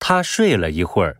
他睡了一会儿